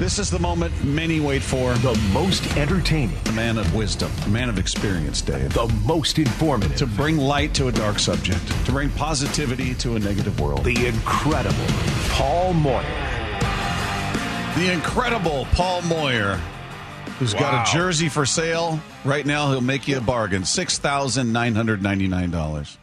This is the moment many wait for. The most entertaining. The man of wisdom, the man of experience, Dave. The most informative. To bring light to a dark subject, to bring positivity to a negative world. The incredible Paul Moyer. The incredible Paul Moyer, who's wow. got a jersey for sale. Right now, he'll make you a bargain $6,999.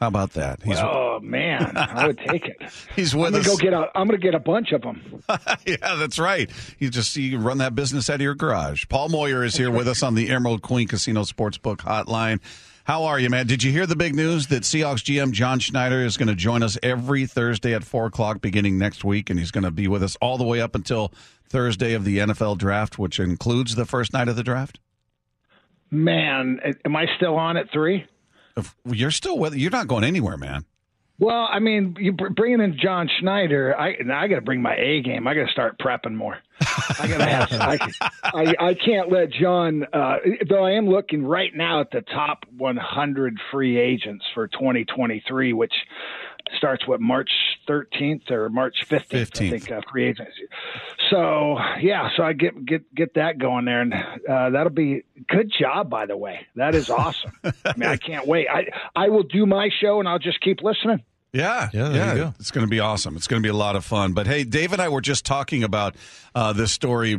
How about that? He's, oh man, I would take it. He's with I'm us. Go get a, I'm going to get a bunch of them. yeah, that's right. You just you run that business out of your garage. Paul Moyer is here with us on the Emerald Queen Casino Sportsbook Hotline. How are you, man? Did you hear the big news that Seahawks GM John Schneider is going to join us every Thursday at four o'clock beginning next week, and he's going to be with us all the way up until Thursday of the NFL draft, which includes the first night of the draft? Man, am I still on at three? You're still with. You're not going anywhere, man. Well, I mean, you bringing in John Schneider. I I got to bring my A game. I got to start prepping more. I got to have. I, I, I can't let John. Uh, though I am looking right now at the top 100 free agents for 2023, which starts what March 13th or March 15th, 15th. I think uh, free agency. So yeah, so I get get get that going there, and uh, that'll be good job. By the way, that is awesome. I mean, I can't wait. I I will do my show, and I'll just keep listening. Yeah, yeah, yeah. It's going to be awesome. It's going to be a lot of fun. But hey, Dave and I were just talking about uh, this story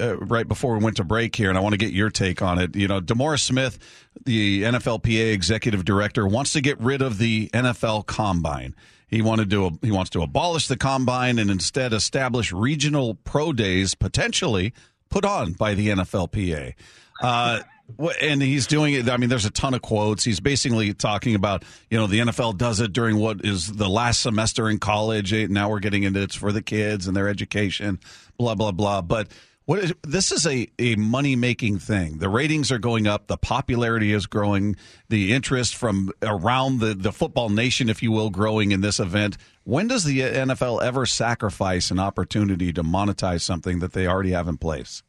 uh, right before we went to break here, and I want to get your take on it. You know, DeMaurice Smith, the NFLPA executive director, wants to get rid of the NFL Combine. He wanted to he wants to abolish the combine and instead establish regional pro days, potentially put on by the NFLPA. Uh, and he's doing it. I mean, there's a ton of quotes. He's basically talking about, you know, the NFL does it during what is the last semester in college. Now we're getting into it's for the kids and their education, blah blah blah. But what is this is a, a money making thing. The ratings are going up, the popularity is growing, the interest from around the, the football nation, if you will, growing in this event. When does the NFL ever sacrifice an opportunity to monetize something that they already have in place?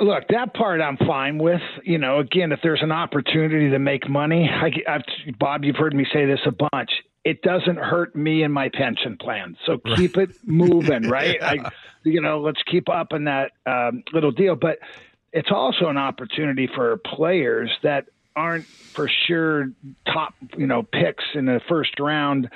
Look, that part I'm fine with. You know, again, if there's an opportunity to make money, I, I've, Bob, you've heard me say this a bunch. It doesn't hurt me and my pension plan, so keep it moving, right? I, you know, let's keep up in that um, little deal. But it's also an opportunity for players that aren't for sure top, you know, picks in the first round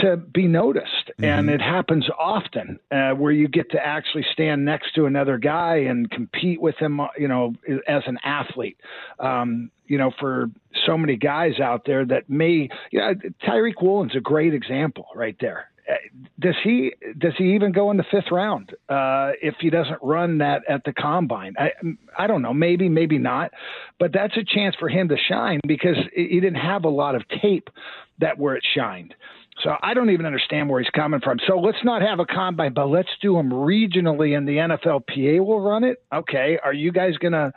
to be noticed. Mm-hmm. And it happens often uh, where you get to actually stand next to another guy and compete with him, you know, as an athlete. Um, you know, for so many guys out there that may, you know, Tariq Woolen's a great example right there. Uh, does he does he even go in the fifth round uh, if he doesn't run that at the combine? I I don't know, maybe maybe not, but that's a chance for him to shine because he didn't have a lot of tape that where it shined. So I don't even understand where he's coming from. So let's not have a combine, but let's do them regionally, and the NFLPA will run it. Okay, are you guys going to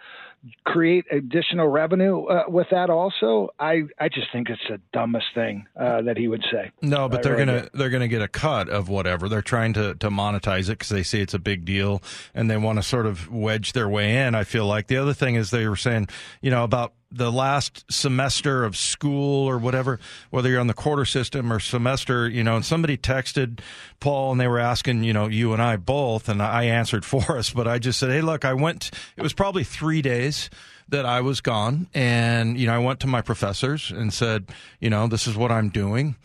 create additional revenue uh, with that also i i just think it's the dumbest thing uh, that he would say no but I they're really gonna do. they're gonna get a cut of whatever they're trying to to monetize it because they see it's a big deal and they want to sort of wedge their way in i feel like the other thing is they were saying you know about the last semester of school or whatever, whether you're on the quarter system or semester, you know, and somebody texted Paul and they were asking, you know, you and I both, and I answered for us, but I just said, hey, look, I went, it was probably three days that I was gone. And, you know, I went to my professors and said, you know, this is what I'm doing.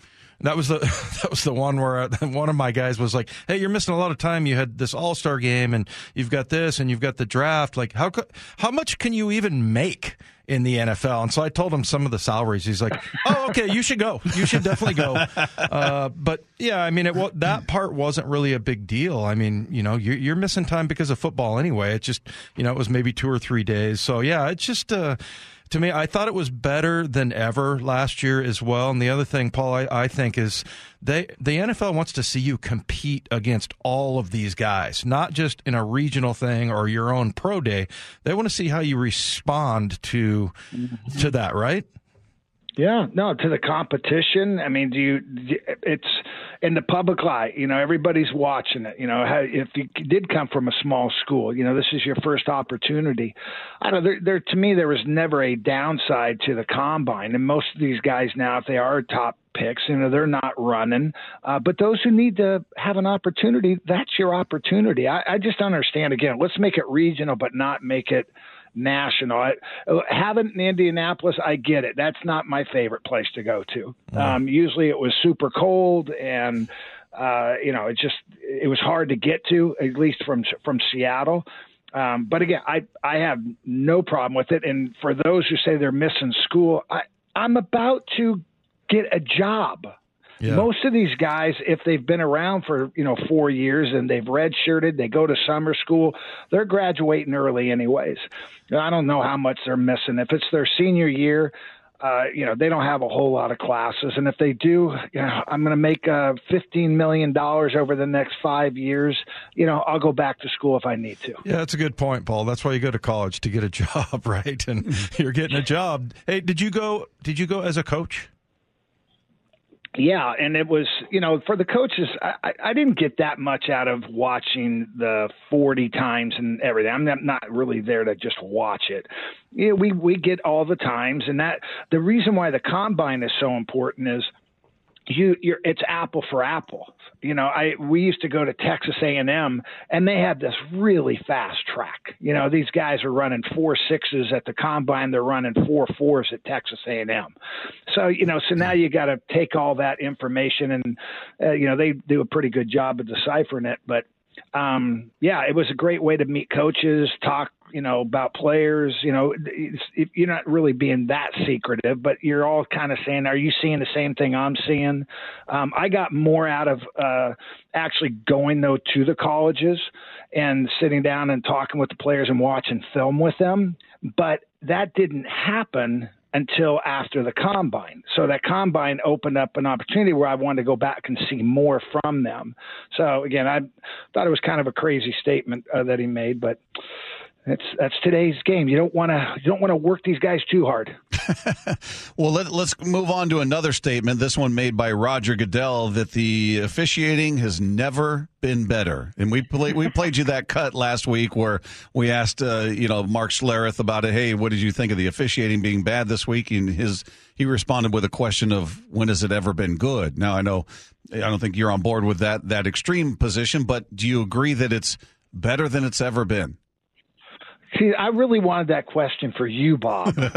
That was the that was the one where uh, one of my guys was like, "Hey, you're missing a lot of time. You had this All Star game, and you've got this, and you've got the draft. Like, how how much can you even make in the NFL. And so I told him some of the salaries. He's like, "Oh, okay, you should go. You should definitely go." Uh, but yeah, I mean, it that part wasn't really a big deal. I mean, you know, you're, you're missing time because of football anyway. It just, you know, it was maybe two or three days. So yeah, it's just. Uh, to me, I thought it was better than ever last year as well. And the other thing, Paul, I, I think is they the NFL wants to see you compete against all of these guys, not just in a regional thing or your own pro day. They want to see how you respond to to that, right? Yeah, no, to the competition. I mean, do you? It's in the public eye. You know, everybody's watching it. You know, if you did come from a small school, you know, this is your first opportunity. I don't. There, there to me, there was never a downside to the combine, and most of these guys now, if they are top picks. You know, they're not running. Uh, but those who need to have an opportunity, that's your opportunity. I, I just understand. Again, let's make it regional, but not make it national. I, having in Indianapolis, I get it. That's not my favorite place to go to. Mm-hmm. Um, usually, it was super cold and. Uh, you know, it just it was hard to get to, at least from from Seattle. Um, but again, I I have no problem with it. And for those who say they're missing school, I I'm about to get a job. Yeah. Most of these guys, if they've been around for you know four years and they've redshirted, they go to summer school, they're graduating early anyways. I don't know how much they're missing. If it's their senior year, uh, you know, they don't have a whole lot of classes. And if they do, you know, I'm going to make uh, $15 million over the next five years. You know, I'll go back to school if I need to. Yeah, that's a good point, Paul. That's why you go to college to get a job, right? And you're getting a job. Hey, did you go, did you go as a coach? Yeah, and it was you know for the coaches, I, I didn't get that much out of watching the forty times and everything. I'm not, really there to just watch it. Yeah, we we get all the times, and that the reason why the combine is so important is you you're it's apple for apple. You know i we used to go to texas a&m and they had this really fast track. You know these guys are running four sixes at the combine. They're running four fours at texas a&m so you know so now you got to take all that information and uh, you know they do a pretty good job of deciphering it but um, yeah, it was a great way to meet coaches, talk, you know, about players. You know, you're not really being that secretive, but you're all kind of saying, "Are you seeing the same thing I'm seeing?" Um, I got more out of uh, actually going though to the colleges and sitting down and talking with the players and watching film with them, but that didn't happen until after the combine. So that combine opened up an opportunity where I wanted to go back and see more from them. So again, I thought it was kind of a crazy statement uh, that he made, but that's that's today's game. You don't want to you don't want to work these guys too hard. well, let, us move on to another statement. This one made by Roger Goodell that the officiating has never been better. And we played we played you that cut last week where we asked uh, you know Mark Schlereth about it. Hey, what did you think of the officiating being bad this week? And his he responded with a question of when has it ever been good? Now I know I don't think you're on board with that that extreme position, but do you agree that it's better than it's ever been? See, I really wanted that question for you, Bob. I,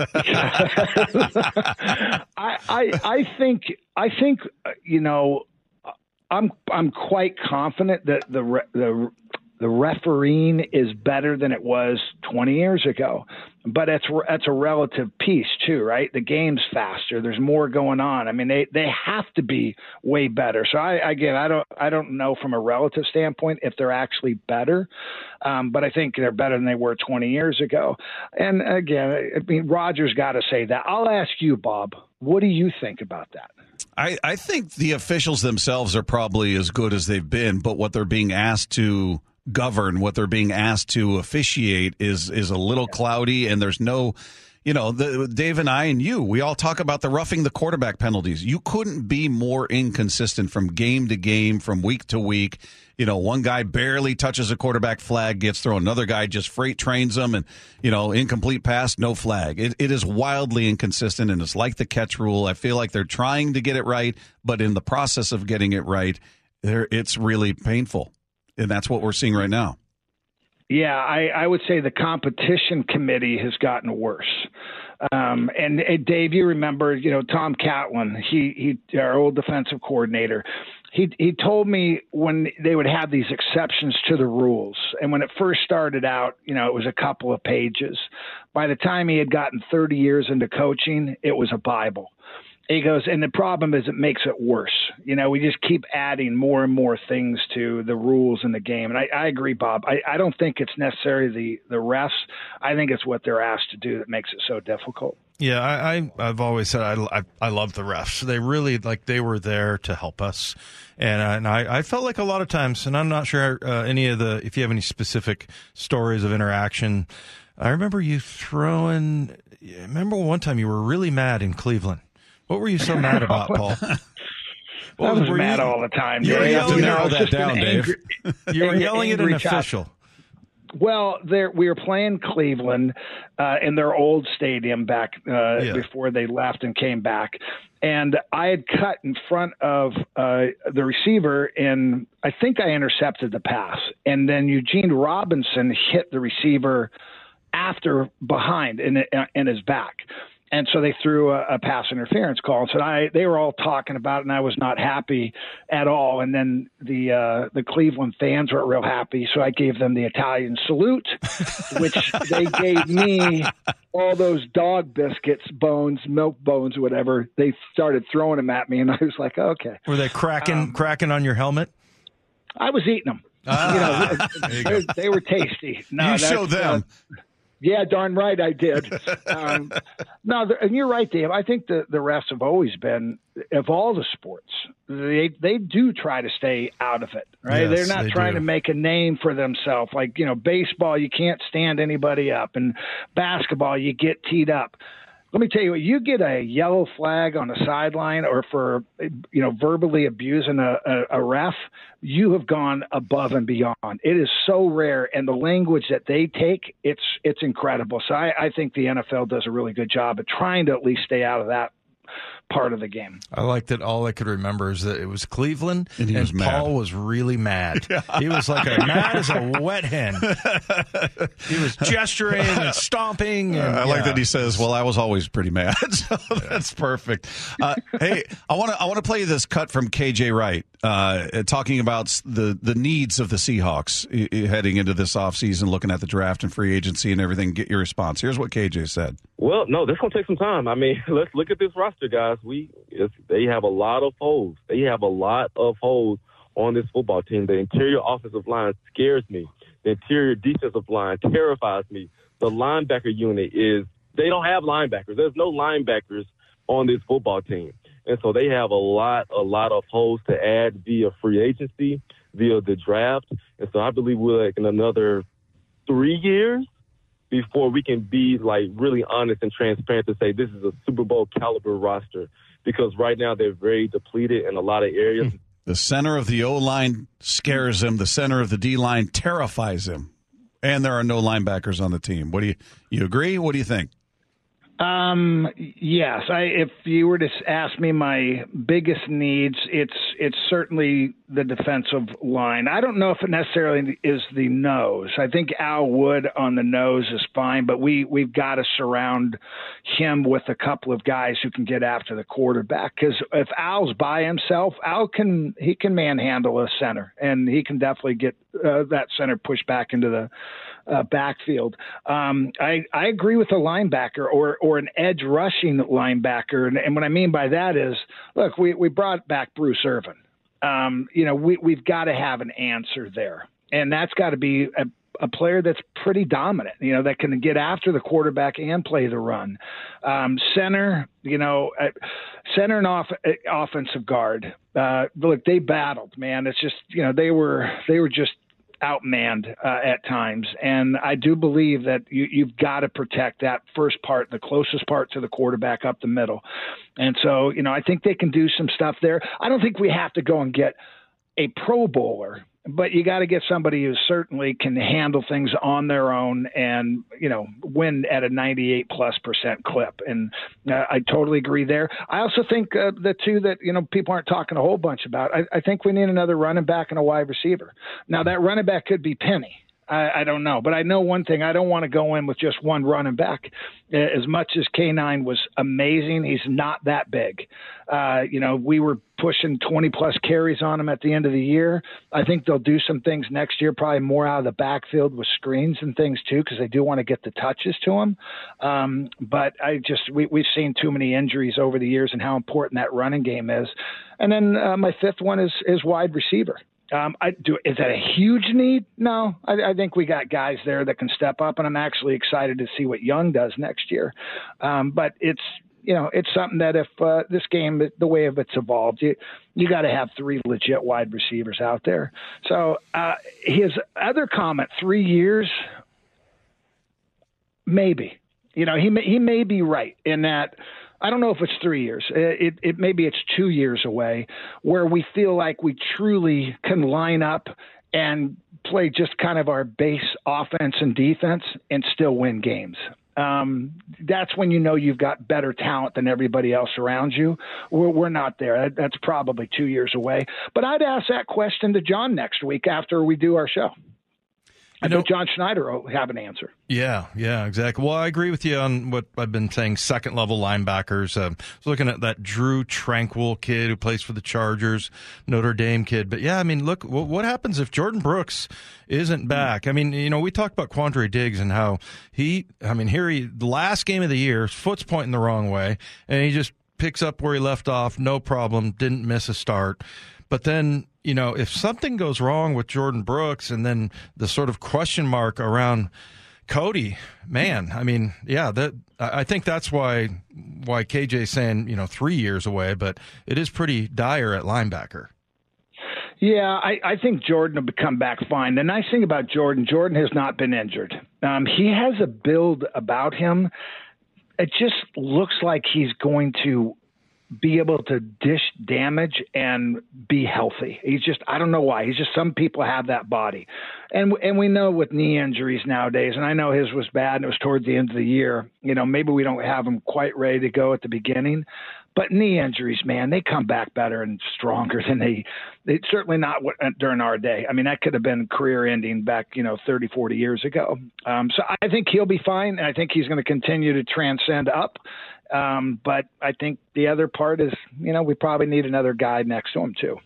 I, I think, I think, uh, you know, I'm, I'm quite confident that the, the, the refereeing is better than it was 20 years ago. But that's that's a relative piece too, right? The game's faster. There's more going on. I mean, they they have to be way better. So I again, I don't I don't know from a relative standpoint if they're actually better, um, but I think they're better than they were 20 years ago. And again, I mean, Rogers got to say that. I'll ask you, Bob. What do you think about that? I, I think the officials themselves are probably as good as they've been, but what they're being asked to govern what they're being asked to officiate is is a little cloudy and there's no you know the, dave and i and you we all talk about the roughing the quarterback penalties. You couldn't be more inconsistent from game to game from week to week. You know one guy barely touches a quarterback flag gets thrown. Another guy just freight trains them and you know incomplete pass no flag. It, it is wildly inconsistent and it's like the catch rule. I feel like they're trying to get it right but in the process of getting it right there it's really painful and that's what we're seeing right now. Yeah, I, I would say the competition committee has gotten worse. Um, and, and, Dave, you remember, you know, Tom Catlin, he, he, our old defensive coordinator. He, he told me when they would have these exceptions to the rules. And when it first started out, you know, it was a couple of pages. By the time he had gotten 30 years into coaching, it was a Bible he goes, and the problem is it makes it worse. You know, we just keep adding more and more things to the rules in the game. And I, I agree, Bob. I, I don't think it's necessarily the, the refs. I think it's what they're asked to do that makes it so difficult. Yeah, I, I have always said I, I, I love the refs. They really like they were there to help us, and, uh, and I, I felt like a lot of times, and I'm not sure uh, any of the if you have any specific stories of interaction. I remember you throwing. Remember one time you were really mad in Cleveland what were you so mad about, Paul? I was mad you, all the time. You were yelling, to narrow that down, Dave. you were yelling at an official. Well, there we were playing Cleveland uh, in their old stadium back uh, yeah. before they left and came back, and I had cut in front of uh, the receiver, and I think I intercepted the pass, and then Eugene Robinson hit the receiver after behind in in his back and so they threw a, a, pass interference call. And so I, they were all talking about it, and I was not happy at all. And then the uh, the Cleveland fans weren't real happy, so I gave them the Italian salute, which they gave me all those dog biscuits, bones, milk bones, whatever. They started throwing them at me, and I was like, okay. Were they cracking um, cracking on your helmet? I was eating them. Ah, you know, they, they, were tasty. No, you show them. Uh, yeah, darn right I did. um, no, and you're right, Dave. I think the the refs have always been of all the sports. They they do try to stay out of it, right? Yes, They're not they trying do. to make a name for themselves. Like you know, baseball, you can't stand anybody up, and basketball, you get teed up let me tell you, you get a yellow flag on a sideline or for you know verbally abusing a, a, a, ref, you have gone above and beyond. It is so rare, and the language that they take, it's it's incredible. So I, I think the NFL does a really good job of trying to at least stay out of that part of the game. I like that all I could remember is that it was Cleveland and, and was Paul was really mad. Yeah. He was like a mad as a wet hen. he was gesturing and stomping. And, uh, I like that he says, "Well, I was always pretty mad." so that's perfect. Uh, hey, I want to I want to play this cut from KJ Wright uh, talking about the the needs of the Seahawks heading into this offseason, looking at the draft and free agency and everything. Get your response. Here's what KJ said. Well, no, this gonna take some time. I mean, let's look at this roster, guys. We they have a lot of holes. They have a lot of holes on this football team. The interior offensive line scares me. The interior defensive line terrifies me. The linebacker unit is they don't have linebackers. There's no linebackers on this football team. And so they have a lot, a lot of holes to add via free agency, via the draft. And so I believe we're like in another three years before we can be like really honest and transparent to say this is a Super Bowl caliber roster because right now they're very depleted in a lot of areas. Hmm. The center of the O line scares him. The center of the D line terrifies him. And there are no linebackers on the team. What do you you agree? What do you think? Um, yes, I, if you were to ask me my biggest needs, it's it's certainly the defensive line. I don't know if it necessarily is the nose. I think Al Wood on the nose is fine, but we we've got to surround him with a couple of guys who can get after the quarterback. Because if Al's by himself, Al can he can manhandle a center, and he can definitely get uh, that center pushed back into the uh, backfield. Um, I, I agree with a linebacker or, or an edge rushing linebacker. And, and what I mean by that is, look, we, we brought back Bruce Irvin. Um, you know, we, we've got to have an answer there. And that's got to be a, a player that's pretty dominant, you know, that can get after the quarterback and play the run. Um, center, you know, uh, center and off, uh, offensive guard. Uh, look, they battled, man. It's just, you know, they were they were just outmanned uh, at times. And I do believe that you, you've got to protect that first part, the closest part to the quarterback up the middle. And so, you know, I think they can do some stuff there. I don't think we have to go and get a Pro Bowler but you got to get somebody who certainly can handle things on their own and you know win at a 98 plus percent clip and uh, i totally agree there. I also think uh, the two that you know people aren't talking a whole bunch about I, I think we need another running back and a wide receiver. Now that running back could be penny I, I don't know, but I know one thing: I don't want to go in with just one running back. As much as K9 was amazing, he's not that big. Uh, you know, we were pushing 20 plus carries on him at the end of the year. I think they'll do some things next year, probably more out of the backfield with screens and things too, because they do want to get the touches to him. Um, but I just we, we've seen too many injuries over the years and how important that running game is. And then uh, my fifth one is is wide receiver. Um, I do. Is that a huge need? No, I, I, think we got guys there that can step up, and I'm actually excited to see what Young does next year. Um, but it's you know it's something that if uh, this game, the way of it's evolved, you you got to have three legit wide receivers out there. So uh, his other comment, three years, maybe. You know, he may, he may be right in that I don't know if it's three years. It, it maybe it's two years away, where we feel like we truly can line up and play just kind of our base offense and defense and still win games. Um, that's when you know you've got better talent than everybody else around you. We're, we're not there. That's probably two years away. But I'd ask that question to John next week after we do our show. I know John Schneider will have an answer. Yeah, yeah, exactly. Well, I agree with you on what I've been saying. Second level linebackers. Uh, I was looking at that Drue Tranquill kid who plays for the Chargers, Notre Dame kid. But yeah, I mean, look, what happens if Jordyn Brooks isn't back? I mean, you know, we talked about Quandre Diggs and how he. I mean, here he the last game of the year, foot's pointing the wrong way, and he just picks up where he left off, no problem, didn't miss a start. But then you know, if something goes wrong with Jordyn Brooks and then the sort of question mark around Cody, man, I mean, yeah, that I think that's why why KJ saying you know three years away, but it is pretty dire at linebacker. Yeah, I, I think Jordyn will come back fine. The nice thing about Jordyn, Jordyn has not been injured. Um, he has a build about him. It just looks like he's going to be able to dish damage and be healthy. He's just I don't know why. He's just some people have that body. And and we know with knee injuries nowadays and I know his was bad and it was towards the end of the year. You know, maybe we don't have him quite ready to go at the beginning. But knee injuries, man, they come back better and stronger than they. It's certainly not what, during our day. I mean, that could have been career ending back, you know, 30, 40 years ago. Um, so I think he'll be fine, and I think he's going to continue to transcend up. Um, but I think the other part is, you know, we probably need another guy next to him too.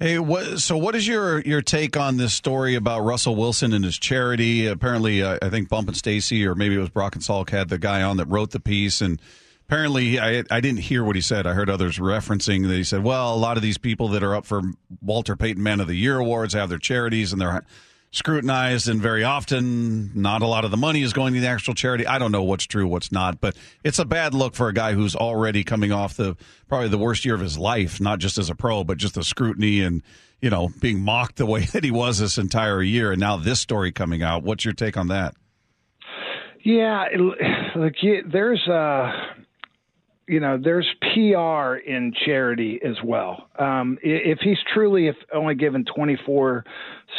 Hey, what, so what is your your take on this story about Russell Wilson and his charity? Apparently, uh, I think Bump and Stacy, or maybe it was Brock and Salk, had the guy on that wrote the piece, and apparently, I I didn't hear what he said. I heard others referencing that he said, "Well, a lot of these people that are up for Walter Payton Man of the Year awards have their charities, and they're." Scrutinized and very often not a lot of the money is going to the actual charity. I don't know what's true, what's not, but it's a bad look for a guy who's already coming off the probably the worst year of his life, not just as a pro, but just the scrutiny and you know being mocked the way that he was this entire year, and now this story coming out. What's your take on that? Yeah, look, there's uh you know, there's PR in charity as well. Um, if he's truly if only given 24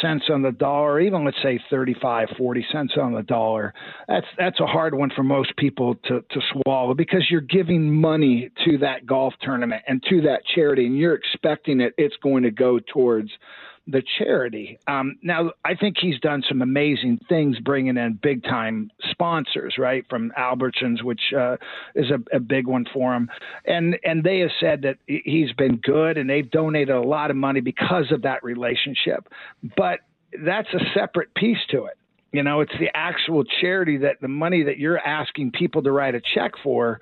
cents on the dollar, even let's say 35, 40 cents on the dollar, that's that's a hard one for most people to, to swallow because you're giving money to that golf tournament and to that charity, and you're expecting it it's going to go towards the charity. Um, now, I think he's done some amazing things, bringing in big time sponsors, right, from Albertsons, which uh, is a, a, big one for him, and and they have said that he's been good, and they've donated a lot of money because of that relationship. But that's a separate piece to it. You know, it's the actual charity that the money that you're asking people to write a check for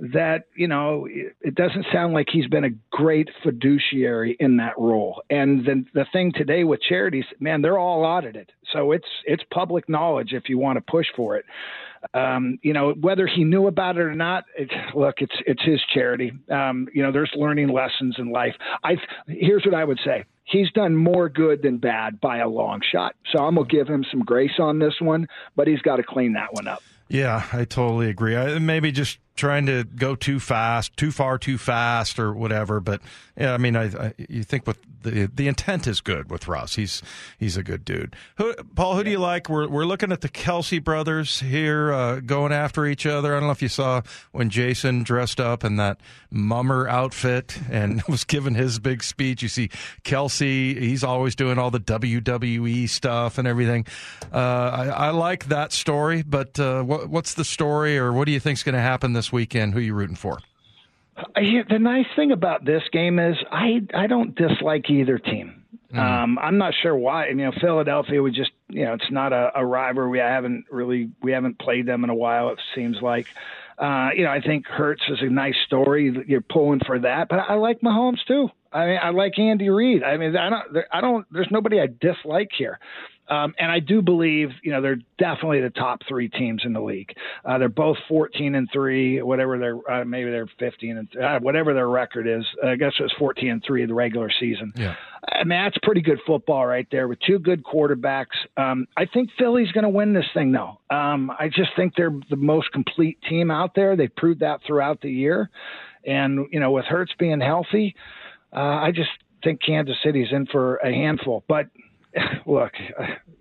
that you know it doesn't sound like he's been a great fiduciary in that role. And the the thing today with charities man they're all audited. So it's it's public knowledge if you want to push for it. Um, you know whether he knew about it or not it, look it's it's his charity. Um, you know there's learning lessons in life. I here's what i would say. He's done more good than bad by a long shot. So i'm going to give him some grace on this one but he's got to clean that one up. Yeah, I totally agree. I, maybe just trying to go too fast, too far, too fast, or whatever. But yeah, I mean, I, I you think with the the intent is good with Russ. He's he's a good dude. Who, Paul, who do you like? We're we're looking at the Kelce brothers here uh, going after each other. I don't know if you saw when Jason dressed up in that mummer outfit and was giving his big speech. You see Kelce, he's always doing all the WWE stuff and everything. Uh, I, I, like that story, but uh, what, what's the story, or what do you think's going to happen this weekend? Who you rooting for? the nice thing about this game is I I don't dislike either team. Mm. Um, I'm not sure why. You know, Philadelphia we just you know it's not a, a rivalry. I haven't really we haven't played them in a while. It seems like. Uh, you know, I think Hurts is a nice story. You're pulling for that, but I like Mahomes too. I mean, I like Andy Reid. I mean, I don't, I don't. There's nobody I dislike here. Um, and I do believe, you know, they're definitely the top three teams in the league. Uh, they're both 14 and three, whatever their uh, maybe they're 15 and uh, whatever their record is. I guess it was 14 and three in the regular season. Yeah, I mean that's pretty good football right there with two good quarterbacks. Um, I think Philly's going to win this thing though. Um, I just think they're the most complete team out there. They've proved that throughout the year, and you know with Hurts being healthy, uh, I just think Kansas City's in for a handful. But look,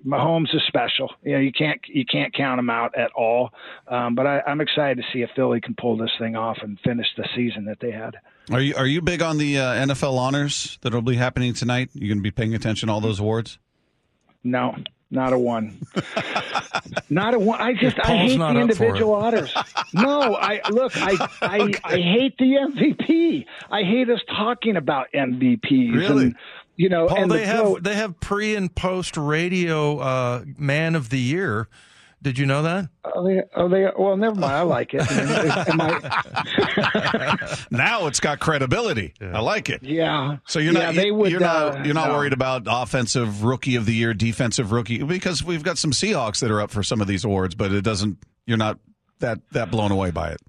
Mahomes is special. You know, you can't you can't count him out at all. Um, but I, I'm excited to see if Philly can pull this thing off and finish the season that they had. Are you are you big on the uh, NFL honors that'll be happening tonight? You going to be paying attention to all those awards? No, not a one. not a one. I just I hate the individual honors. No, I look. I I, okay. I hate the MVP. I hate us talking about MVPs. Really? And, you know, Paul, and they the, have they have pre and post radio uh, man of the year. Did you know that? Oh, they, oh, they well, never mind. I like it. now it's got credibility. Yeah. I like it. Yeah. So you're yeah, not they would, you're not uh, you're not no. worried about offensive rookie of the year, defensive rookie because we've got some Seahawks that are up for some of these awards, but it doesn't. You're not that that blown away by it.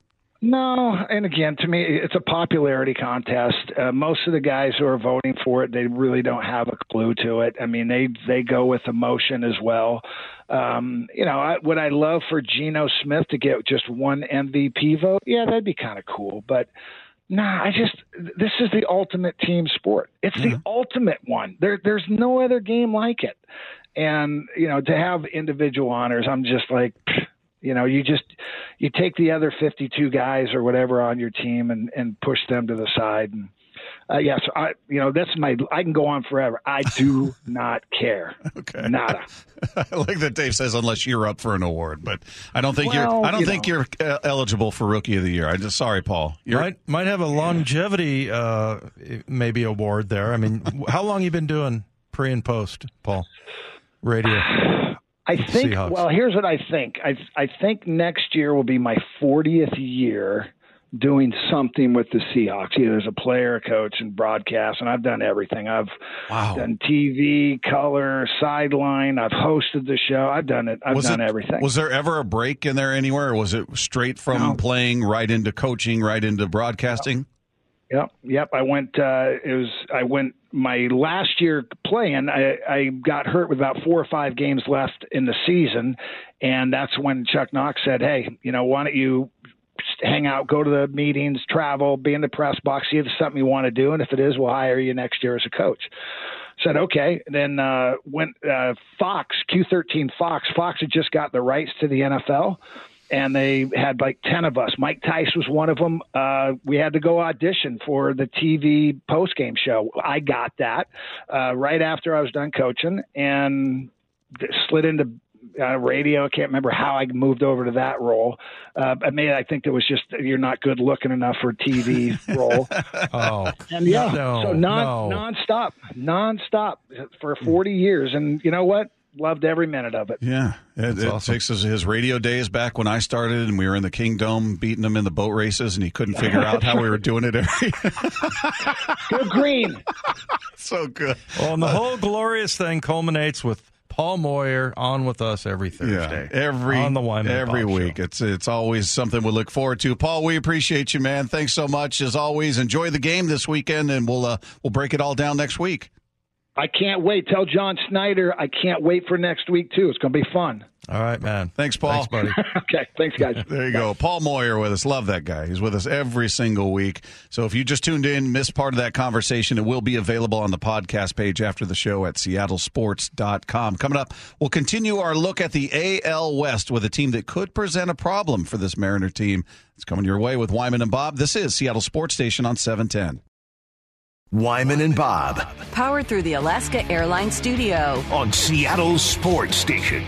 No, and again, to me, it's a popularity contest. Uh, most of the guys who are voting for it, they really don't have a clue to it. I mean, they they go with emotion as well. Um, you know, I, would I love for Geno Smith to get just one MVP vote? Yeah, that'd be kind of cool. But nah, I just this is the ultimate team sport. It's Mm-hmm. the ultimate one. There, there's no other game like it. And you know, to have individual honors, I'm just like. pfft, you know, you just you take the other 52 guys or whatever on your team and and push them to the side. And uh, yeah, so I, you know, that's my. I can go on forever. I do not care. Okay. Nada. I like that Dave says unless you're up for an award, but I don't think Well, you're. I don't you think know. you're uh, eligible for rookie of the year. I just sorry, Paul. You're, Might might have a longevity uh, maybe award there. I mean, how long you been doing pre and post, Paul? Radio. I think. Seahawks. Well, here's what I think. I I think next year will be my 40th year doing something with the Seahawks, either as a player, a coach, and broadcast. And I've done everything. I've Wow. done TV, color, sideline. I've hosted the show. I've done it. I've was done it, everything. Was there ever a break in there anywhere, or was it straight from No. playing right into coaching, right into broadcasting? Yep, yep. I went. Uh, it was. I went my last year playing. I, I got hurt with about four or five games left in the season, and that's when Chuck Knox said, "Hey, you know, why don't you hang out, go to the meetings, travel, be in the press box, see if it's something you want to do, and if it is, we'll hire you next year as a coach." Said okay. Then uh, went uh, Fox Q13 Fox. Fox had just got the rights to the NFL and they had like 10 of us. Mike Tice was one of them. Uh, we had to go audition for the TV post game show. I got that uh, right after I was done coaching and slid into uh, radio. I can't remember how I moved over to that role. Uh, I mean, I think it was just you're not good looking enough for TV role. Oh, And yeah, no, so non no. nonstop, nonstop for 40 years. And you know what? Loved every minute of it. Yeah, it, it awesome. takes us his radio days back when I started, and we were in the Kingdom beating him in the boat races, and he couldn't figure out how we were doing it. Every Go green. so good. Well, and the whole glorious thing culminates with Paul Moyer on with us every Thursday. Yeah, every on the Wyman and every Bob week. Show. It's it's always something we look forward to. Paul, we appreciate you, man. Thanks so much as always. Enjoy the game this weekend, and we'll uh, we'll break it all down next week. I can't wait. Tell John Schneider I can't wait for next week too. It's going to be fun. All right, man. Thanks, Paul. Thanks, buddy. okay, thanks guys. There you go. Paul Moyer with us. Love that guy. He's with us every single week. So if you just tuned in, missed part of that conversation, it will be available on the podcast page after the show at seattlesports.com. Coming up, we'll continue our look at the AL West with a team that could present a problem for this Mariner team. It's coming your way with Wyman and Bob. This is Seattle Sports Station on 710. Wyman and Bob Powered through the Alaska Airlines Studio. on Seattle Sports Station.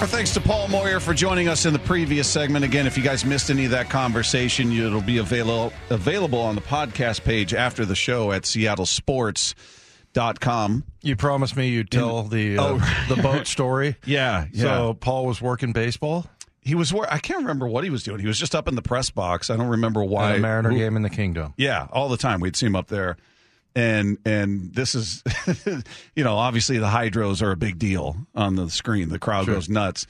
Our thanks to Paul Moyer for joining us in the previous segment. Again, if you guys missed any of that conversation, it'll be available available on the podcast page after the show at seattlesports.com. You promised me you'd tell the uh, Oh. the boat story. Yeah, So Paul was working baseball he was I can't remember what he was doing. He was just up in the press box. I don't remember why. at a Mariner who- game in the Kingdom. Yeah, all the time we'd see him up there. And and this is you know, obviously the hydros are a big deal on the screen. The crowd Sure. goes nuts.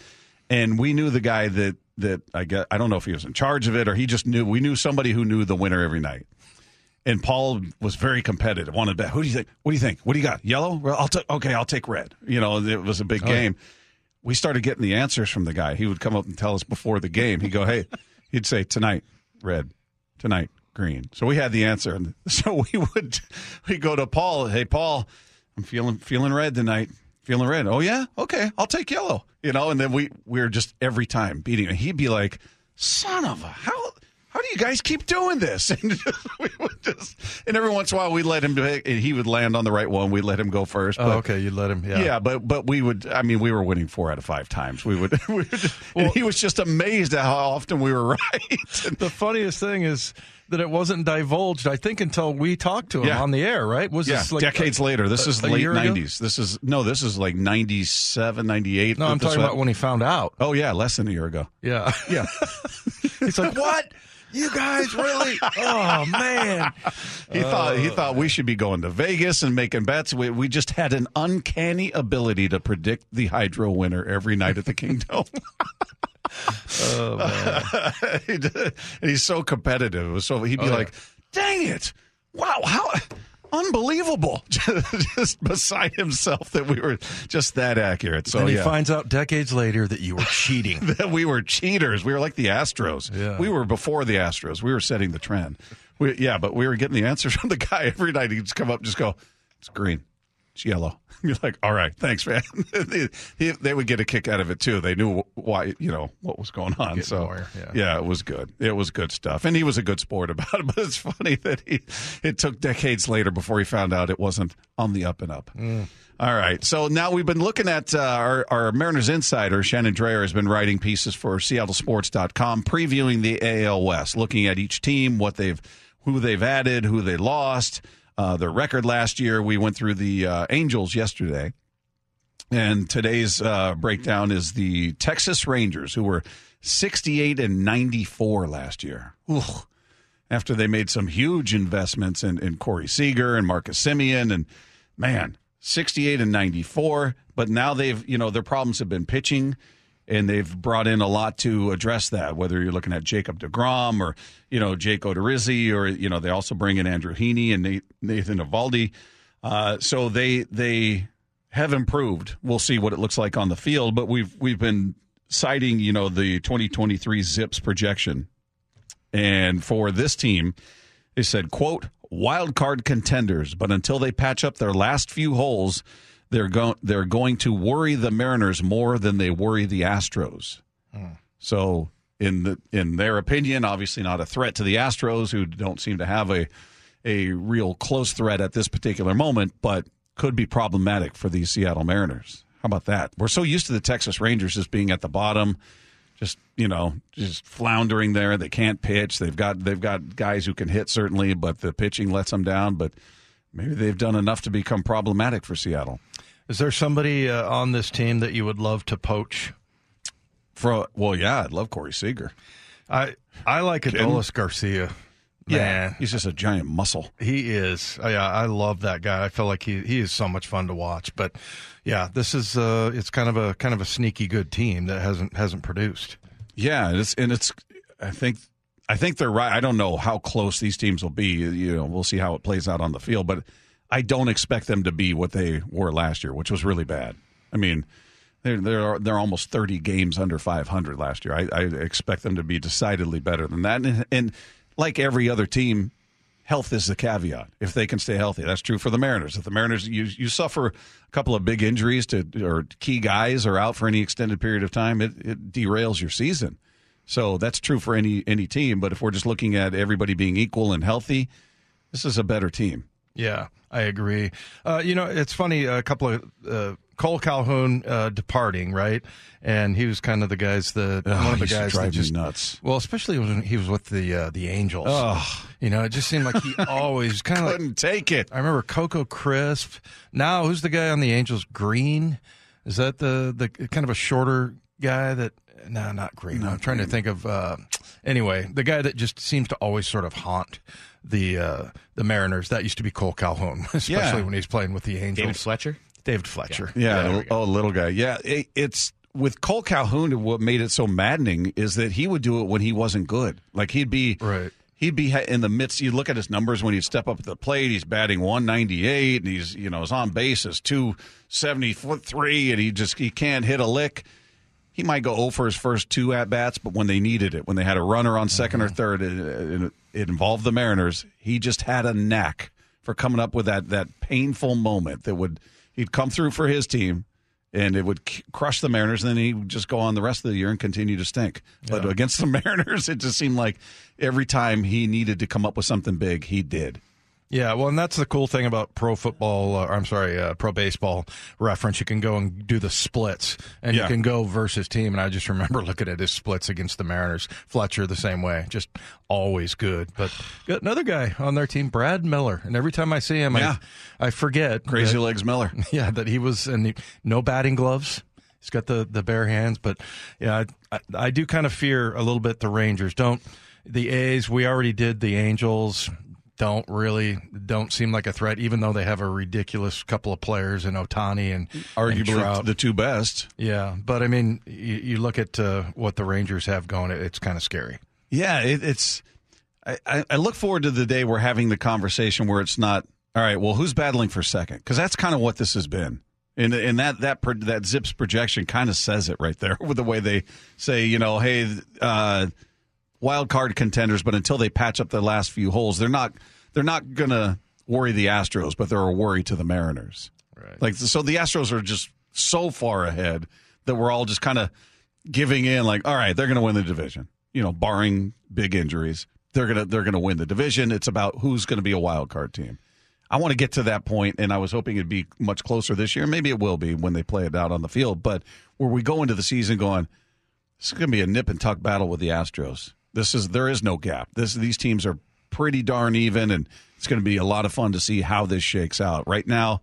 And we knew the guy that that I get I don't know if he was in charge of it or he just knew we knew somebody who knew the winner every night. And Paul was very competitive. Wanted to bet. Who do you think? What do you think? What do you got? Yellow? Well, I'll take. Okay, I'll take red. You know, it was a big Oh, yeah. We started getting the answers from the guy. He would come up and tell us before the game. He'd go, "Hey," he'd say, "Tonight, red. Tonight, green. So we had the answer, and so we would we go to Paul. Hey, Paul, I'm feeling feeling red tonight. Feeling red. Oh yeah, okay, I'll take yellow. You know, and then we we are just every time beating him. He'd be like, "Son of a how." How do you guys keep doing this? And we would just, and every once in a while we let him and he would land on the right one. We let him go first. Oh, okay, you let him. Yeah, yeah, but but we would. I mean, we were winning four out of five times. We would. We would just, and he was just amazed at how often we were right. the funniest thing is that it wasn't divulged. I think until we talked to him Yeah. on the air. Right? Was yeah, this like decades later. This a- is a late nineties. This is no. This is like 97, 98. No, I'm talking about when he found out. Oh yeah, less than a year ago. Yeah, Yeah, he's like, "What? You guys really? Oh man!" he thought he thought we should be going to Vegas and making bets. We we just had an uncanny ability to predict the hydro winner every night at the Kingdom. Oh man! And he's so competitive. It was so he'd be Oh, yeah. like, "Dang it! Wow, how unbelievable!" just beside himself that we were just that accurate. So and he yeah. finds out decades later that you were cheating. that we were cheaters. We were like the Astros. Yeah. We were before the Astros. We were setting the trend. We, yeah, but we were getting the answers from the guy every night. He'd just come up and just go, it's green. It's yellow. You're like, all right, thanks, man. they, they would get a kick out of it too. They knew why, you know, what was going on. Getting so more, yeah. it was good. It was good stuff, and he was a good sport about it. But it's funny that he it took decades later before he found out it wasn't on the up and up. All right. So now we've been looking at uh, our, our Mariners insider, Shannon Drayer, has been writing pieces for SeattleSports.com, previewing the AL West, looking at each team, what they've, who they've added, who they lost, uh, their record last year. We went through the uh, Angels yesterday. And today's uh, breakdown is the Texas Rangers, who were 68 and 94 last year. Ooh. After they made some huge investments in, in Corey Seager and Marcus Semien, and man, 68 and 94. But now they've, you know, their problems have been pitching, and they've brought in a lot to address that. Whether you're looking at Jacob Degrom or you know Jake Odorizzi, or you know they also bring in Andrew Heaney and Nathan Eovaldi. Uh, so they they have improved. We'll see what it looks like on the field, but we've we've been citing you know the 2023 Zips projection, and for this team, they said quote wild card contenders, but until they patch up their last few holes, they're going they're going to worry the Mariners more than they worry the Astros. Hmm. So in the in their opinion, obviously not a threat to the Astros, who don't seem to have a a real close threat at this particular moment, but could be problematic for these Seattle Mariners. How about that? We're so used to the Texas Rangers just being at the bottom, just you know, just floundering there. They can't pitch. They've got they've got guys who can hit certainly, but the pitching lets them down. But maybe they've done enough to become problematic for Seattle. Is there somebody uh, on this team that you would love to poach? For well, yeah, I'd love Corey Seager. I I like Adolis Garcia. Man, he's just a giant muscle. He is. Yeah, I love that guy. I feel like he he is so much fun to watch. But yeah, this is uh, it's kind of a kind of a sneaky good team that hasn't hasn't produced. Yeah, and it's and it's. I think I think they're right. I don't know how close these teams will be. You know, we'll see how it plays out on the field, but I don't expect them to be what they were last year, which was really bad. I mean, they're they're they're almost thirty games under five hundred last year. I, I expect them to be decidedly better than that. And, and like every other team, health is the caveat. If they can stay healthy, that's true for the Mariners. If the Mariners you you suffer a couple of big injuries to or key guys are out for any extended period of time, it, it derails your season. So that's true for any any team. But if we're just looking at everybody being equal and healthy, this is a better team. Yeah, I agree. Uh, you know, it's funny. A couple of uh, Kole Calhoun uh, departing, right? And he was kind of the guys that Oh, one of the he used to guys that just nuts. Well, especially when he was with the uh, the Angels. Oh. You know, it just seemed like he always kind of Couldn't take it. I remember Coco Crisp. Now, who's the guy on the Angels? Green? Is that the the kind of a shorter guy that? No, not Green. I'm trying to think of. Uh, anyway, the guy that just seems to always sort of haunt the uh, the Mariners. That used to be Kole Calhoun, especially Yeah. when he's playing with the Angels. David Fletcher. David Fletcher. Yeah, there we oh, little guy. Yeah, it, it's with Kole Calhoun. What made it so maddening is that he would do it when he wasn't good. Like he'd be Right. He'd be in the midst. You look at his numbers when he'd step up at the plate. He's batting 198, and he's you know his on base is 273, and he just he can't hit a lick. He might go 0 for his first two at bats, but when they needed it, when they had a runner on 2nd or third, it, it, involved the Mariners. He just had a knack for coming up with that that painful moment that would he'd come through for his team and it would c- crush the Mariners, and then he would just go on the rest of the year and continue to stink. But against the Mariners, it just seemed like every time he needed to come up with something big, he did. Yeah, well, and that's the cool thing about pro football. Uh, I'm sorry, uh, pro baseball reference. You can go and do the splits, and Yeah. you can go versus team. And I just remember looking at his splits against the Mariners. Fletcher the same way, just always good. But got another guy on their team, Brad Miller, and every time I see him, Yeah. I I forget Crazy that- Legs Miller. yeah, that he was and he, no batting gloves. He's got the, the bare hands, but yeah, I, I, I do kind of fear a little bit the Rangers. Don't the A's? We already did the Angels. Don't really don't seem like a threat, even though they have a ridiculous couple of players in Ohtani and and Arguably Trout. the two best. yeah, but I mean, you, you look at uh, what the Rangers have going; it's kind of scary. Yeah, it, it's. I, I I look forward to the day we're having the conversation where it's not all right. Well, who's battling for second? Because that's kind of what this has been, and and that that that Zips projection kind of says it right there with the way they say, you know, hey, uh, wild card contenders, but until they patch up the last few holes, they're not they're not gonna worry the Astros, but they're a worry to the Mariners. Right. Like so, the Astros are just so far ahead that we're all just kind of giving in. Like, all right, they're going to win the division. You know, barring big injuries, they're gonna they're gonna win the division. It's about who's going to be a wild card team. I want to get to that point, and I was hoping it'd be much closer this year. Maybe it will be when they play it out on the field. But where we go into the season going, this is going to be a nip and tuck battle with the Astros. This is there is no gap. This these teams are pretty darn even, and it's going to be a lot of fun to see how this shakes out. Right now,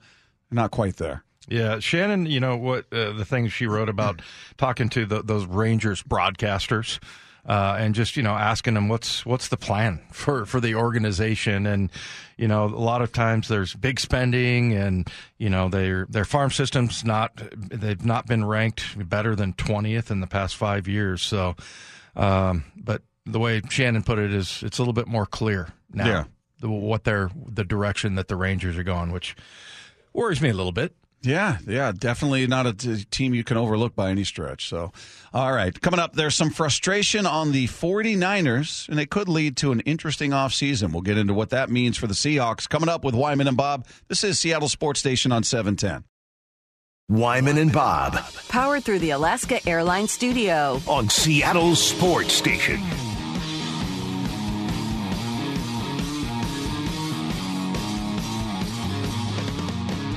not quite there. Yeah, Shannon, you know what uh, the things she wrote about talking to the, those Rangers broadcasters uh, and just you know asking them what's what's the plan for for the organization and you know a lot of times there's big spending and you know their their farm system's not they've not been ranked better than 20th in the past 5 years so um, but the way Shannon put it is it's a little bit more clear now Yeah. the, what they're the direction that the Rangers are going which worries me a little bit Yeah, yeah, definitely not a t- team you can overlook by any stretch. So, all right, coming up, there's some frustration on the 49ers, and it could lead to an interesting offseason. We'll get into what that means for the Seahawks. Coming up with Wyman and Bob, this is Seattle Sports Station on 710. Wyman and Bob Powered through the Alaska Airlines Studio. on Seattle Sports Station.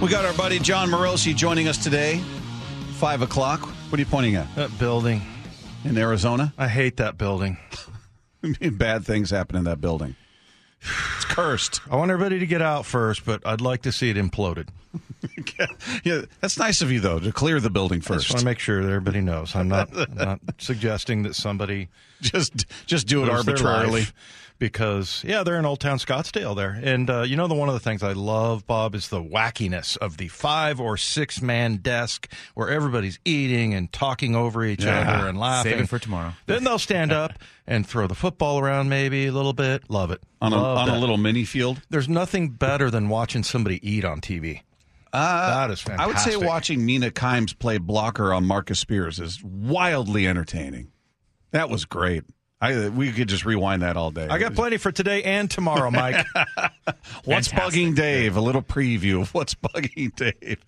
We got our buddy Jon Morosi joining us today, 5 o'clock. What are you pointing at? that building In Arizona? I hate that building. Bad things happen in that building. It's cursed. I want everybody to get out first, but I'd like to see it imploded. yeah, that's nice of you, though, to clear the building first. I just want to make sure that everybody knows. I'm not I'm not suggesting that somebody just, just do it arbitrarily. Because yeah, they're in Old Town Scottsdale there, and uh, you know the one of the things I love, Bob, is the wackiness of the five or six man desk where everybody's eating and talking over each Yeah. other and laughing. Save it for tomorrow. Then they'll stand up and throw the football around maybe a little bit. Love it on a, on a little mini field. There's nothing better than watching somebody eat on TV. that is fantastic. Uh, I would say watching Mina Kimes play blocker on Marcus Spears is wildly entertaining. That was great. I we could just rewind that all day. I got plenty for today and tomorrow, Mike. What's bugging Dave? A little preview of what's bugging Dave.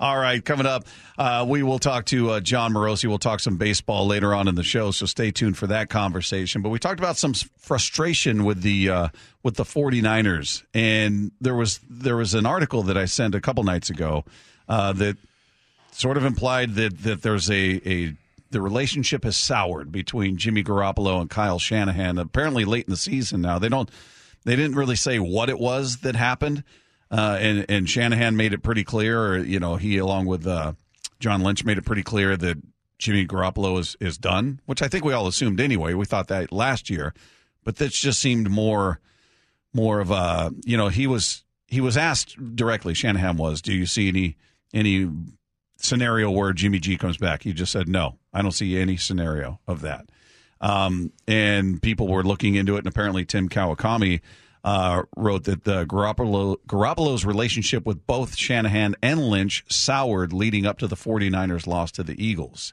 All right, coming up, uh, we will talk to uh, Jon Morosi. We'll talk some baseball later on in the show, so stay tuned for that conversation. But we talked about some frustration with the uh, with the 49ers, and there was there was an article that I sent a couple nights ago uh, that sort of implied that that there's a a the relationship has soured between Jimmy Garoppolo and Kyle Shanahan. Apparently, late in the season now, they don't they didn't really say what it was that happened, uh, and and Shanahan made it pretty clear. Or, you know, he along with uh, John Lynch made it pretty clear that Jimmy Garoppolo is is done, which I think we all assumed anyway. We thought that last year, but this just seemed more more of a you know he was he was asked directly. Shanahan was, do you see any any scenario where Jimmy G comes back? He just said no. I don't see any scenario of that. Um, and people were looking into it, and apparently Tim Kawakami uh, wrote that the Garoppolo, Garoppolo's relationship with both Shanahan and Lynch soured leading up to the 49ers loss to the Eagles.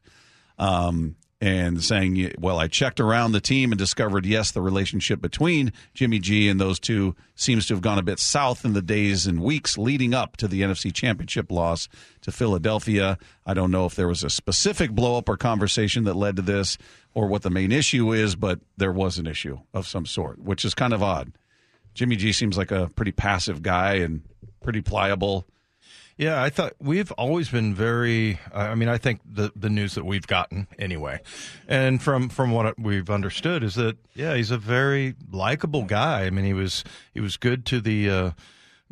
Um, and saying, well, I checked around the team and discovered, yes, the relationship between Jimmy G and those two seems to have gone a bit south in the days and weeks leading up to the NFC Championship loss to Philadelphia. I don't know if there was a specific blowup or conversation that led to this or what the main issue is, but there was an issue of some sort, which is kind of odd. Jimmy G seems like a pretty passive guy and pretty pliable. Yeah, I thought we've always been very. I mean, I think the the news that we've gotten anyway, and from from what we've understood is that yeah, he's a very likable guy. I mean, he was he was good to the uh,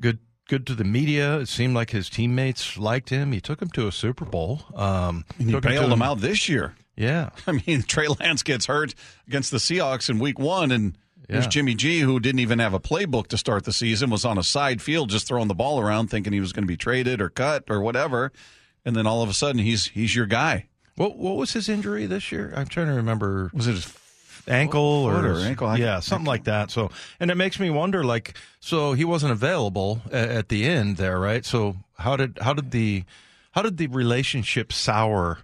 good good to the media. It seemed like his teammates liked him. He took him to a Super Bowl. Um, and he bailed him, him out this year. Yeah, I mean, Trey Lance gets hurt against the Seahawks in Week One, and yeah. Here's Jimmy G, who didn't even have a playbook to start the season, was on a side field just throwing the ball around, thinking he was going to be traded or cut or whatever, and then all of a sudden he's he's your guy. What what was his injury this year? I'm trying to remember. Was it his ankle or, or ankle? Yeah, something like that. So, and it makes me wonder, like, so he wasn't available at, at the end there, right? So how did how did the how did the relationship sour?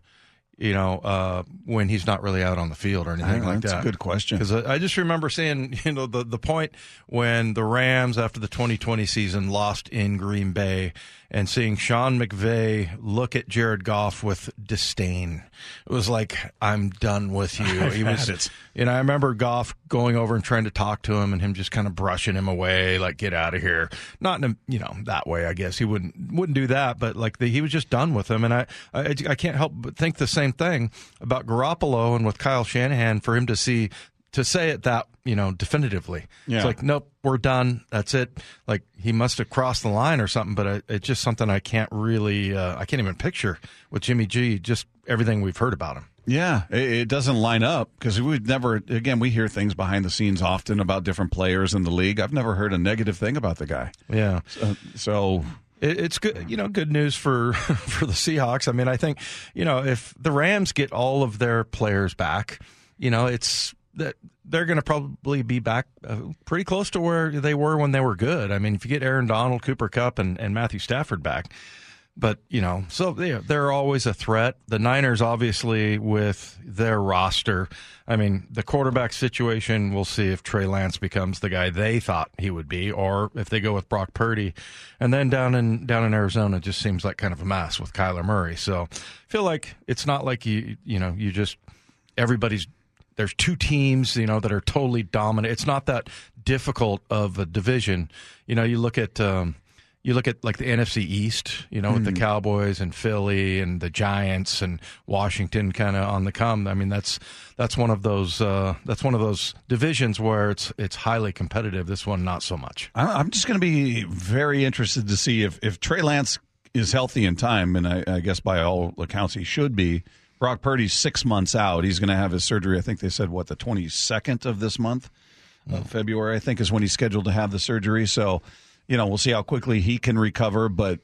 You know, uh, when he's not really out on the field or anything like that's that? That's a good question. Because I, I, just remember seeing, you know, the, the point when the Rams, after the 2020 season, lost in Green Bay and seeing Sean McVay look at Jared Goff with disdain. It was like, I'm done with you. He was, it. you know, I remember Goff going over and trying to talk to him and him just kind of brushing him away, like, get out of here. Not in a, you know, that way, I guess. He wouldn't, wouldn't do that, but like the, he was just done with him. And I, I, I can't help but think the same thing about Garoppolo and with Kyle Shanahan for him to see to say it that you know definitively. Yeah. It's like nope, we're done. That's it. Like he must have crossed the line or something. But I, it's just something I can't really uh, I can't even picture with Jimmy G. Just everything we've heard about him. Yeah, it, it doesn't line up because we've never. Again, we hear things behind the scenes often about different players in the league. I've never heard a negative thing about the guy. Yeah. So, so it's good, you know, good news for for the Seahawks. I mean, I think, you know, if the Rams get all of their players back, you know, it's that they're going to probably be back uh, pretty close to where they were when they were good. I mean, if you get Aaron Donald, Cooper Kupp, and, and Matthew Stafford back, but you know, so they're always a threat. The Niners, obviously, with their roster, I mean, the quarterback situation. We'll see if Trey Lance becomes the guy they thought he would be, or if they go with Brock Purdy. And then down in down in Arizona, just seems like kind of a mess with Kyler Murray. So, I feel like it's not like you you know you just everybody's there's two teams, you know, that are totally dominant. It's not that difficult of a division. You know, you look at um, you look at like the NFC East, you know, mm. with the hmm. Cowboys and Philly and the Giants and Washington kind of on the come. I mean, that's that's one of those uh, that's one of those divisions where it's it's highly competitive. This one, not so much. I'm just going to be very interested to see if if Trey Lance is healthy in time, and I, I guess by all accounts he should be Brock Purdy's six months out. He's going to have his surgery. I think they said what the twenty second of this month, mm. of February. I think is when he's scheduled to have the surgery. So, you know, we'll see how quickly he can recover. But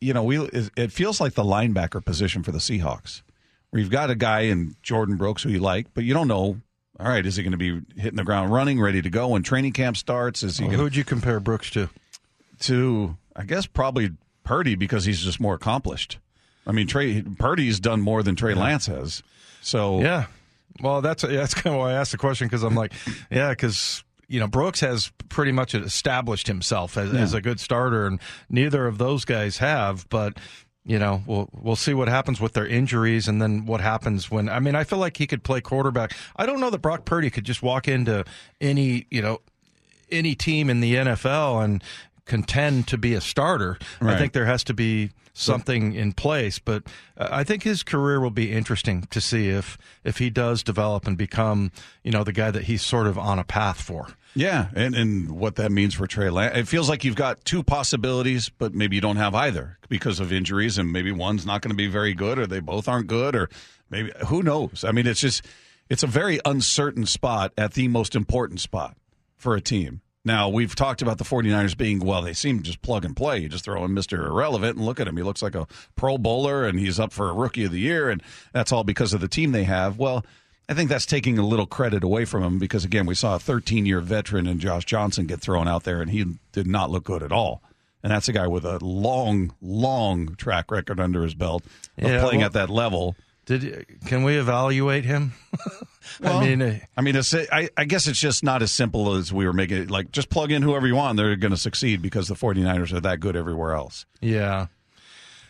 you know, we it feels like the linebacker position for the Seahawks, where you've got a guy in Jordyn Brooks who you like, but you don't know. All right, is he going to be hitting the ground running, ready to go when training camp starts? Is he? Well, gonna, who'd you compare Brooks to? To I guess probably Purdy because he's just more accomplished. I mean, Trey Purdy's done more than Trey Lance has. So yeah, well, that's that's kind of why I asked the question because I'm like, yeah, because you know Brooks has pretty much established himself as, yeah. as, a good starter, and neither of those guys have. But you know, we'll we'll see what happens with their injuries, and then what happens when. I mean, I feel like he could play quarterback. I don't know that Brock Purdy could just walk into any you know any team in the NFL and contend to be a starter. Right. I think there has to be something in place. But uh, I think his career will be interesting to see if if he does develop and become you know the guy that he's sort of on a path for. Yeah, and and what that means for Trey Lance. It feels like you've got two possibilities, but maybe you don't have either because of injuries, and maybe one's not going to be very good, or they both aren't good, or maybe who knows. I mean, it's just it's a very uncertain spot at the most important spot for a team. Now, we've talked about the 49ers being, well, they seem just plug and play. You just throw in Mr. Irrelevant and look at him. He looks like a pro bowler and he's up for a rookie of the year, and that's all because of the team they have. Well, I think that's taking a little credit away from him because, again, we saw a 13 year veteran and Josh Johnson get thrown out there, and he did not look good at all. And that's a guy with a long, long track record under his belt of yeah, playing well, at that level. Did can we evaluate him? well, I mean, uh, I mean, I, I guess it's just not as simple as we were making it. Like, just plug in whoever you want; they're going to succeed because the 49ers are that good everywhere else. Yeah.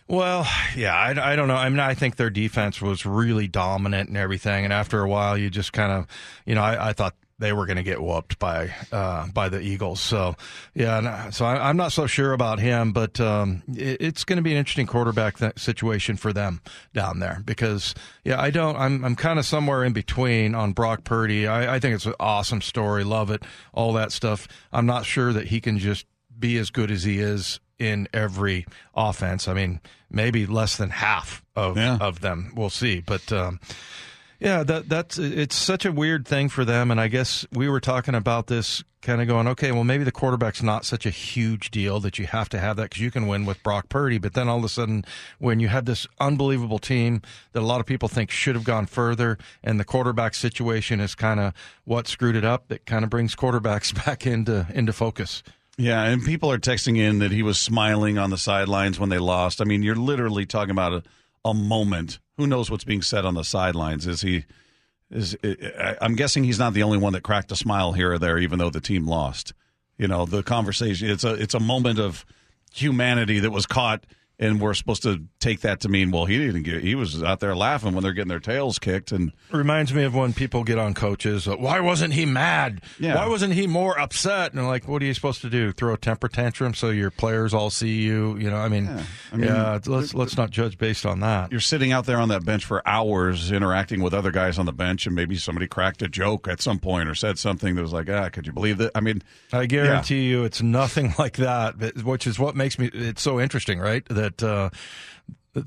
Well, yeah, I, I don't know. I mean, I think their defense was really dominant and everything, and after a while, you just kind of, you know, I, I thought they were going to get whooped by uh, by the Eagles. So yeah, so I, am not so sure about him, but um, it, it's going to be an interesting quarterback situation for them down there because yeah, I don't. I'm I'm kind of somewhere in between on Brock Purdy. I, I think it's an awesome story, love it, all that stuff. I'm not sure that he can just be as good as he is in every offense. I mean, maybe less than half of yeah. of them. We'll see, but. Um, yeah, that that's it's such a weird thing for them, and I guess we were talking about this, kind of going, okay, well maybe the quarterback's not such a huge deal that you have to have that because you can win with Brock Purdy, but then all of a sudden, when you have this unbelievable team that a lot of people think should have gone further, and the quarterback situation is kind of what screwed it up, that kind of brings quarterbacks back into into focus. Yeah, and people are texting in that he was smiling on the sidelines when they lost. I mean, you're literally talking about a, a moment who knows what's being said on the sidelines? Is he? Is I'm guessing he's not the only one that cracked a smile here or there, even though the team lost. You know, the conversation. It's a it's a moment of humanity that was caught and we're supposed to take that to mean well he didn't get he was out there laughing when they're getting their tails kicked and reminds me of when people get on coaches uh, why wasn't he mad? Yeah. why wasn't he more upset? And like what are you supposed to do? Throw a temper tantrum so your players all see you? You know i mean yeah, I mean, yeah let's let's not judge based on that. You're sitting out there on that bench for hours interacting with other guys on the bench and maybe somebody cracked a joke at some point or said something that was like ah could you believe that? I mean i guarantee yeah. you it's nothing like that which is what makes me it's so interesting right? That that uh,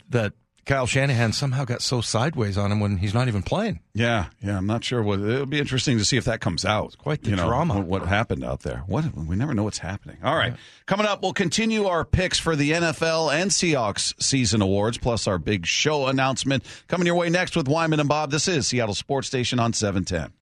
that Kyle Shanahan somehow got so sideways on him when he's not even playing. Yeah, yeah, I'm not sure what it'll be interesting to see if that comes out. It's quite the you know, drama. What, what, happened out there? What we never know what's happening. All right, coming up, we'll continue our picks for the NFL and Seahawks season awards, plus our big show announcement coming your way next with Wyman and Bob. This is Seattle Sports Station on 710.